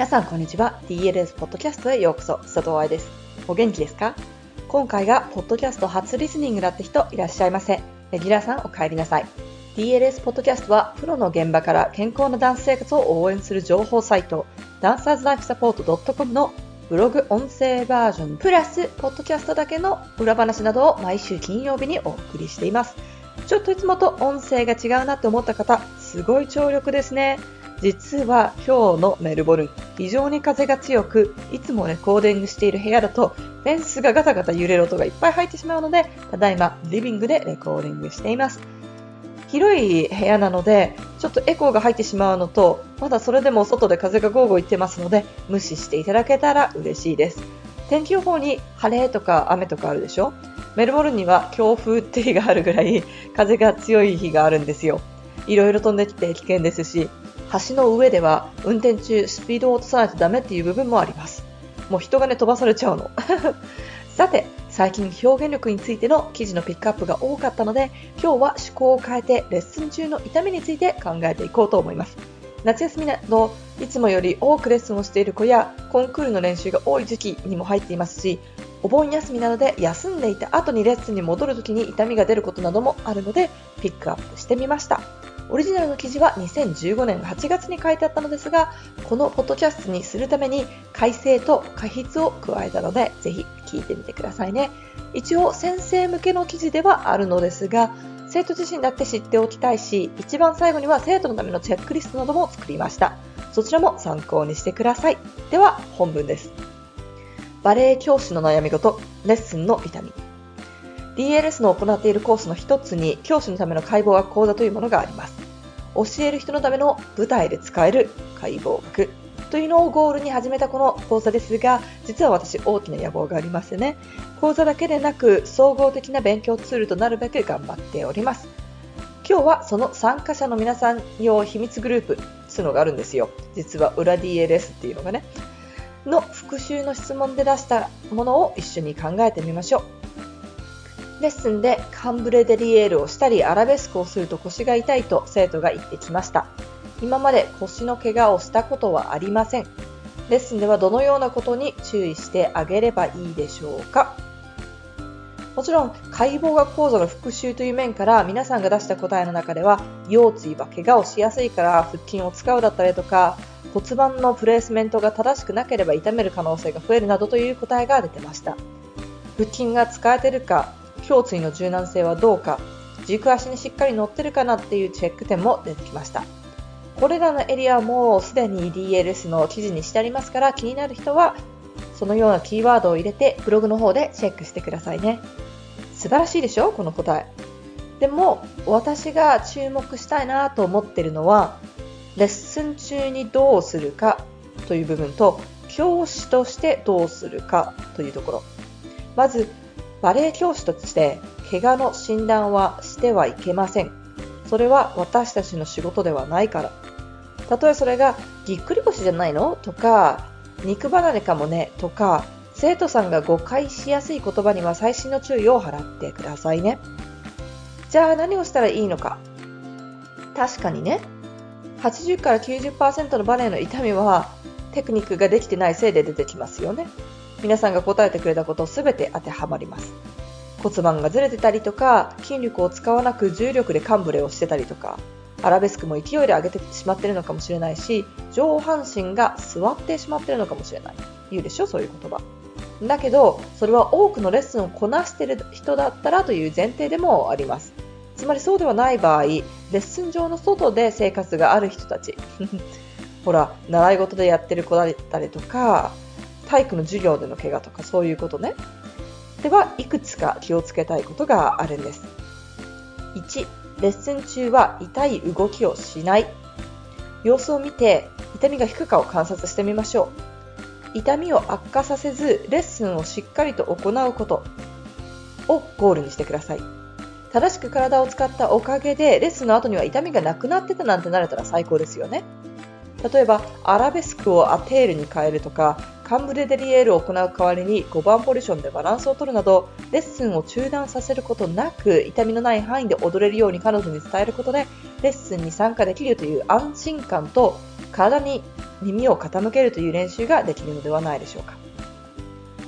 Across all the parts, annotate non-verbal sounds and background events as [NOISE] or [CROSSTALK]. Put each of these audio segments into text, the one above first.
皆さんこんにちは。DLS ポッドキャストへようこそ。佐藤愛です。お元気ですか？今回がポッドキャスト初リスニングだって人いらっしゃいませレギュラーさんお帰りなさい。DLS ポッドキャストはプロの現場から健康なダンス生活を応援する情報サイトダンサーズライフサポート .com のブログ音声バージョン。プラスポッドキャストだけの裏話などを毎週金曜日にお送りしています。ちょっといつもと音声が違うなって思った方すごい聴力ですね。実は今日のメルボルン、非常に風が強く、いつもレコーディングしている部屋だと、フェンスがガタガタ揺れる音がいっぱい入ってしまうので、ただいまリビングでレコーディングしています。広い部屋なので、ちょっとエコーが入ってしまうのと、まだそれでも外で風がゴーゴー言ってますので、無視していただけたら嬉しいです。天気予報に晴れとか雨とかあるでしょ？メルボルンには強風って日があるぐらい風が強い日があるんですよ。いろいろ飛んできて危険ですし、橋の上では運転中スピードを落とさないとダメっていう部分もあります。もう人がね飛ばされちゃうの。[LAUGHS] さて、最近表現力についての記事のピックアップが多かったので、今日は趣向を変えてレッスン中の痛みについて考えていこうと思います。夏休みなど、いつもより多くレッスンをしている子や、コンクールの練習が多い時期にも入っていますし、お盆休みなどで休んでいた後にレッスンに戻るときに痛みが出ることなどもあるので、ピックアップしてみました。オリジナルの記事は2015年8月に書いてあったのですが、このポッドキャストにするために改正と過筆を加えたので、ぜひ聞いてみてくださいね。一応先生向けの記事ではあるのですが、生徒自身だって知っておきたいし、一番最後には生徒のためのチェックリストなども作りました。そちらも参考にしてください。では、本文です。バレエ教師の悩み事、レッスンの痛み。DLS の行っているコースの一つに、教師のための解剖学講座というものがあります。教える人のための舞台で使える解剖学というのをゴールに始めたこの講座ですが、実は私大きな野望がありましてね、講座だけでなく総合的な勉強ツールとなるべく頑張っております。今日はその参加者の皆さん用秘密グループつうのがあるんですよ。実は裏 DLS っていうのがね。の復習の質問で出したものを一緒に考えてみましょう。レッスンでカンブレデリエールをしたりアラベスクをすると腰が痛いと生徒が言ってきました。今まで腰の怪我をしたことはありません。レッスンではどのようなことに注意してあげればいいでしょうかもちろん解剖学講座の復習という面から皆さんが出した答えの中では腰椎は怪我をしやすいから腹筋を使うだったりとか骨盤のプレースメントが正しくなければ痛める可能性が増えるなどという答えが出てました腹筋が使えてるか胸椎の柔軟性はどうか、軸足にしっかり乗ってるかなっていうチェック点も出てきました。これらのエリアもすでに DLS の記事にしてありますから気になる人はそのようなキーワードを入れてブログの方でチェックしてくださいね。素晴らしいでしょこの答え。でも私が注目したいなと思ってるのはレッスン中にどうするかという部分と教師としてどうするかというところ。まずバレエ教師として怪我の診断はしてはいけません。それは私たちの仕事ではないから。たとえそれがぎっくり腰じゃないの？とか、肉離れかもね？とか、生徒さんが誤解しやすい言葉には細心の注意を払ってくださいね。じゃあ何をしたらいいのか？確かにね、80から90%のバレエの痛みはテクニックができてないせいで出てきますよね。皆さんが答えてくれたことすべて当てはまります。骨盤がずれてたりとか、筋力を使わなく重力でカンブレをしてたりとか、アラベスクも勢いで上げてしまってるのかもしれないし、上半身が座ってしまってるのかもしれない。言うでしょ？そういう言葉。だけど、それは多くのレッスンをこなしてる人だったらという前提でもあります。つまりそうではない場合、レッスン上の外で生活がある人たち。[LAUGHS] ほら、習い事でやってる子だったりとか、体育の授業での怪我とかそういうことね。ではいくつか気をつけたいことがあるんです。1、レッスン中は痛い動きをしない。様子を見て痛みが引くかを観察してみましょう。痛みを悪化させずレッスンをしっかりと行うことをゴールにしてください。正しく体を使ったおかげでレッスンの後には痛みがなくなってたなんてなれたら最高ですよね。例えばアラベスクをアテールに変えるとかカンブレデリエールを行う代わりに5番ポジションでバランスを取るなどレッスンを中断させることなく痛みのない範囲で踊れるように彼女に伝えることでレッスンに参加できるという安心感と体に耳を傾けるという練習ができるのではないでしょうか。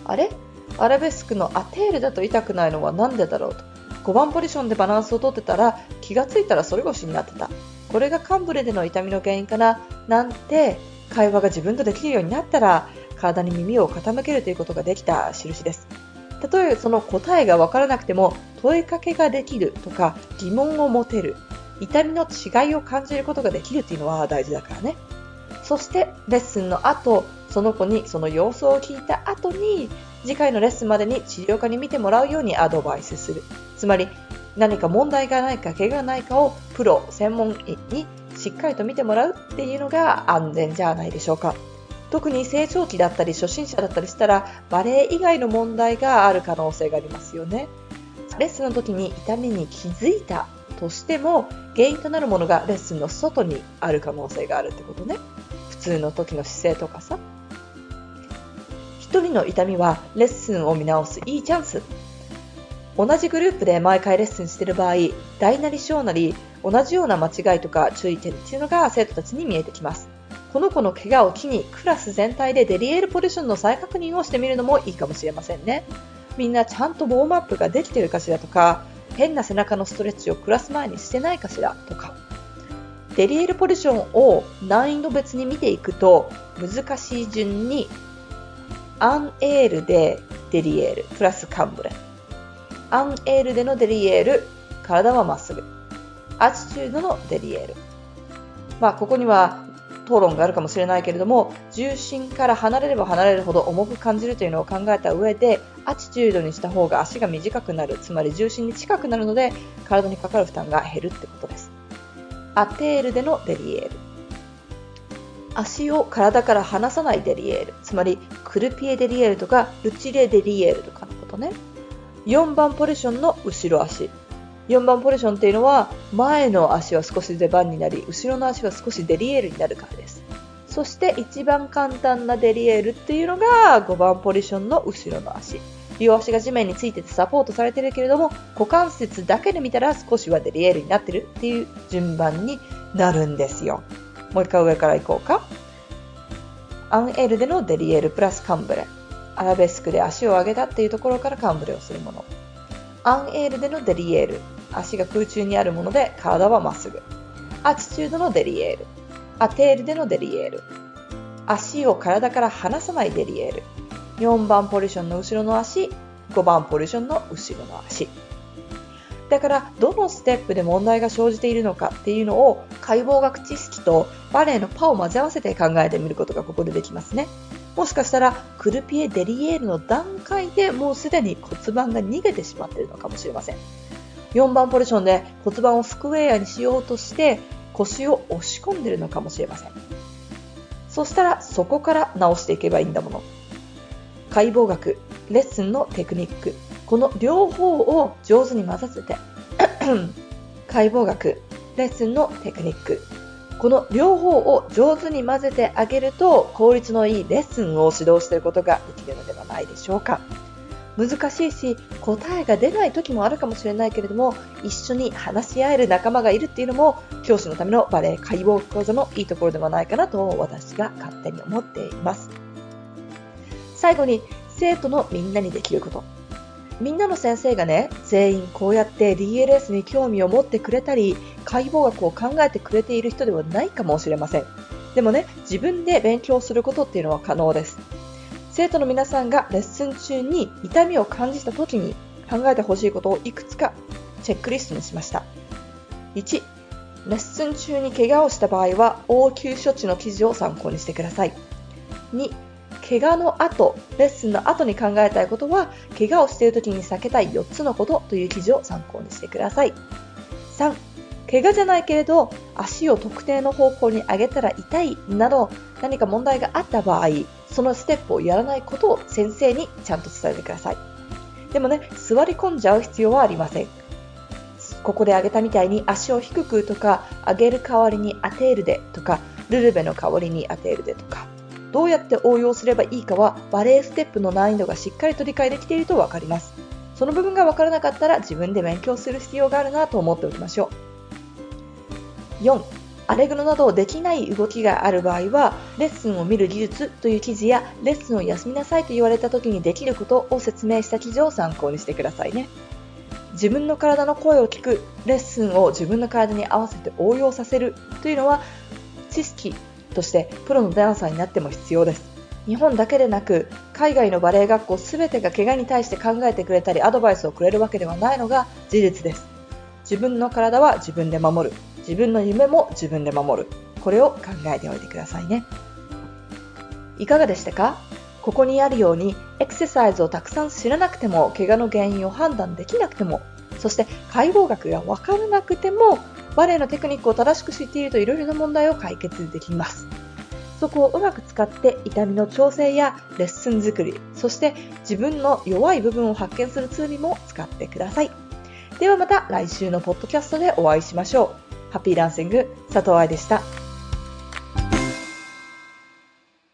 あれ？アラベスクのアテールだと痛くないのは何でだろうと。5番ポジションでバランスをとってたら気がついたら反り腰になってた。これがカンブレでの痛みの原因かななんて会話が自分とできるようになったら体に耳を傾けるということができた印です。たとえその答えがわからなくても問いかけができるとか疑問を持てる痛みの違いを感じることができるっていうのは大事だからね。そしてレッスンの後、その子にその様子を聞いた後に次回のレッスンまでに治療科に見てもらうようにアドバイスする。つまり何か問題がないか怪我がないかをプロ、専門医にしっかりと見てもらうっていうのが安全じゃないでしょうか。特に成長期だったり初心者だったりしたらバレエ以外の問題がある可能性がありますよね。レッスンの時に痛みに気づいたとしても原因となるものがレッスンの外にある可能性があるってことね。普通の時の姿勢とかさ。一人の痛みはレッスンを見直すいいチャンス。同じグループで毎回レッスンしている場合、大なり小なり同じような間違いとか注意点っていうのが生徒たちに見えてきます。この子の怪我を機にクラス全体でデリエールポジションの再確認をしてみるのもいいかもしれませんね。みんなちゃんとウォームアップができてるかしらとか、変な背中のストレッチをクラス前にしてないかしらとか。デリエールポジションを難易度別に見ていくと、難しい順に、アンエールでデリエール、プラスカンブレ。アンエールでのデリエール、体はまっすぐ。アチチュードのデリエール。まあ、ここには討論があるかもしれないけれども重心から離れれば離れるほど重く感じるというのを考えた上でアチチュードにした方が足が短くなる。つまり重心に近くなるので体にかかる負担が減るってことです。アテールでのデリエール。足を体から離さないデリエール。つまりクルピエデリエールとかルチレデリエールとかのことね。4番ポジションの後ろ足。4番ポジションっていうのは前の足は少し出番になり後ろの足は少しデリエールになるからです。そして一番簡単なデリエールっていうのが5番ポジションの後ろの足。両足が地面についててサポートされてるけれども股関節だけで見たら少しはデリエールになってるっていう順番になるんですよ。もう一回上から行こうか。アンエールでのデリエールプラスカンブレ。アラベスクで足を上げたっていうところからカンブレをするものアンエールでのデリエール。足が空中にあるもので体はまっすぐ。アチチュードのデリエール。アテールでのデリエール。足を体から離さないデリエール。4番ポジションの後ろの足。5番ポジションの後ろの足。だからどのステップで問題が生じているのかっていうのを解剖学知識とバレエのパを混ぜ合わせて考えてみることがここでできますね。もしかしたらクルピエ・デリエールの段階でもうすでに骨盤が逃げてしまっているのかもしれません。4番ポジションで骨盤をスクエアにしようとして腰を押し込んでいるのかもしれません。そしたらそこから直していけばいいんだもの。解剖学、レッスンのテクニック、この両方を上手に混ざせて [CLEARS THROAT] 解剖学、レッスンのテクニック、この両方を上手に混ぜてあげると効率のいいレッスンを指導していることができるのではないでしょうか。難しいし答えが出ない時もあるかもしれないけれども一緒に話し合える仲間がいるっていうのも教師のためのバレエ解剖講座のいいところではないかなと私が勝手に思っています。最後に生徒のみんなにできること。みんなの先生がね、全員こうやって DLS に興味を持ってくれたり、解剖学を考えてくれている人ではないかもしれません。でもね、自分で勉強することっていうのは可能です。生徒の皆さんがレッスン中に痛みを感じた時に考えてほしいことをいくつかチェックリストにしました。1、レッスン中に怪我をした場合は応急処置の記事を参考にしてください。2、怪我の後、レッスンの後に考えたいことは、怪我をしている時に避けたい4つのことという記事を参考にしてください。3、怪我じゃないけれど、足を特定の方向に上げたら痛いなど、何か問題があった場合、そのステップをやらないことを先生にちゃんと伝えてください。でもね、座り込んじゃう必要はありません。ここで上げたみたいに足を低くとか、上げる代わりに当てるでとか、ルルベの代わりに当てるでとか、どうやって応用すればいいかはバレエステップの難易度がしっかりと理解できていると分かります。その部分が分からなかったら自分で勉強する必要があるなと思っておきましょう。4. アレグロなどできない動きがある場合は、レッスンを見る技術という記事や、レッスンを休みなさいと言われた時にできることを説明した記事を参考にしてくださいね。自分の体の声を聞く、レッスンを自分の体に合わせて応用させるというのは、知識としてプロのダンサーになっても必要です。日本だけでなく海外のバレエ学校全てが怪我に対して考えてくれたりアドバイスをくれるわけではないのが事実です。自分の体は自分で守る。自分の夢も自分で守る。これを考えておいてくださいね。いかがでしたか？ここにあるようにエクササイズをたくさん知らなくても怪我の原因を判断できなくてもそして解剖学が分からなくてもバレエのテクニックを正しく知っているといろいろな問題を解決できますそこをうまく使って痛みの調整やレッスン作り、そして自分の弱い部分を発見するツールも使ってください。ではまた来週のポッドキャストでお会いしましょう。ハッピーダンシング佐藤愛でした。